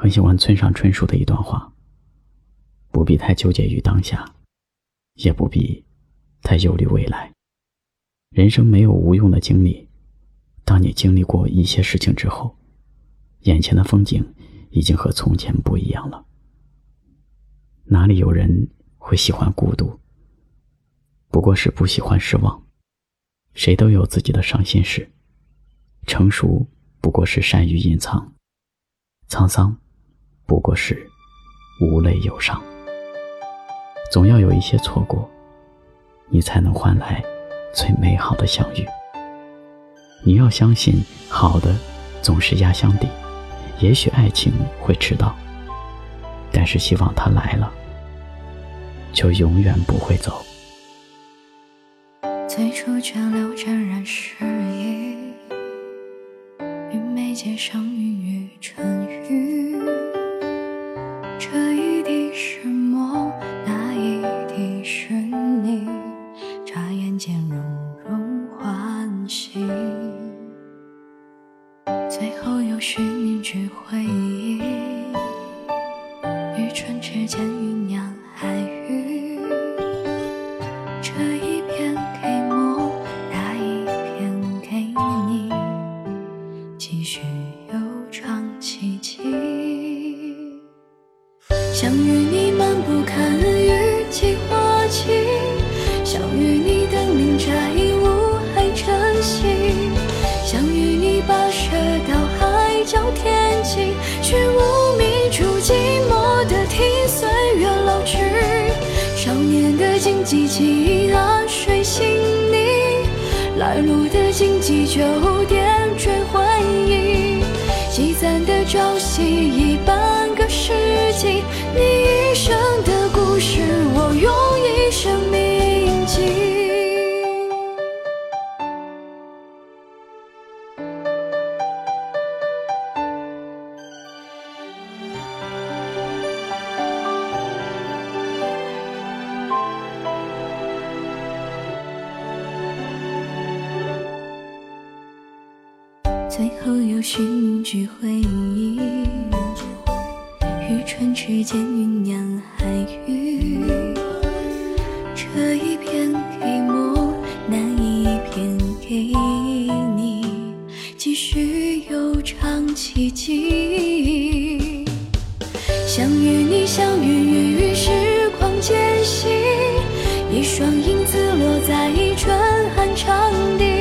很喜欢村上春树的一段话：不必太纠结于当下，也不必太忧虑未来。人生没有无用的经历，当你经历过一些事情之后，眼前的风景已经和从前不一样了。哪里有人会喜欢孤独？不过是不喜欢失望。谁都有自己的伤心事。成熟不过是善于隐藏，沧桑不过是无泪有伤。总要有一些错过，你才能换来最美好的相遇。你要相信，好的总是压箱底。也许爱情会迟到，但是希望它来了，就永远不会走。最初涓流沾染诗意，与眉间相遇于春雨。一句回忆，于唇齿间酝酿爱语。这一片给梦，那一片给你，继续悠长奇迹。想与你的荆棘酒店追回忆，积攒的朝夕已半个世纪，你一生最后又寻一句回忆，于唇齿间酝酿海语。这一片给梦，那一片给你，继续悠长奇迹。想与你相遇于时光间隙，一双影子落在春寒长地，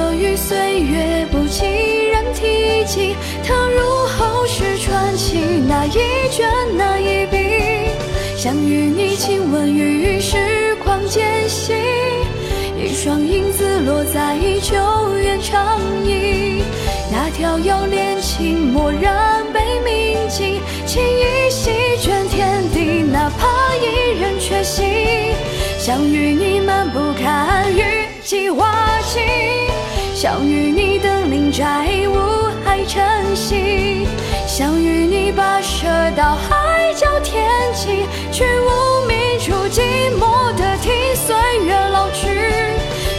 穿梭于岁月，不期然提及。踏入后世传奇那一卷那一笔，想与你亲吻于时光间隙，一双影子落在旧园长椅，那条有恋情蓦然被铭记，情意席卷天地，哪怕一人缺席。想与你漫步看雨季花期，想与你登临摘雾海晨曦，想与你跋涉到海角天际，去无名处寂寞的听岁月老去。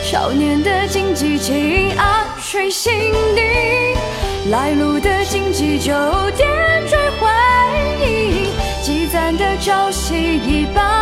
少年的荆棘请安睡心底，来路的荆棘就点缀回忆，积攒的朝夕一半。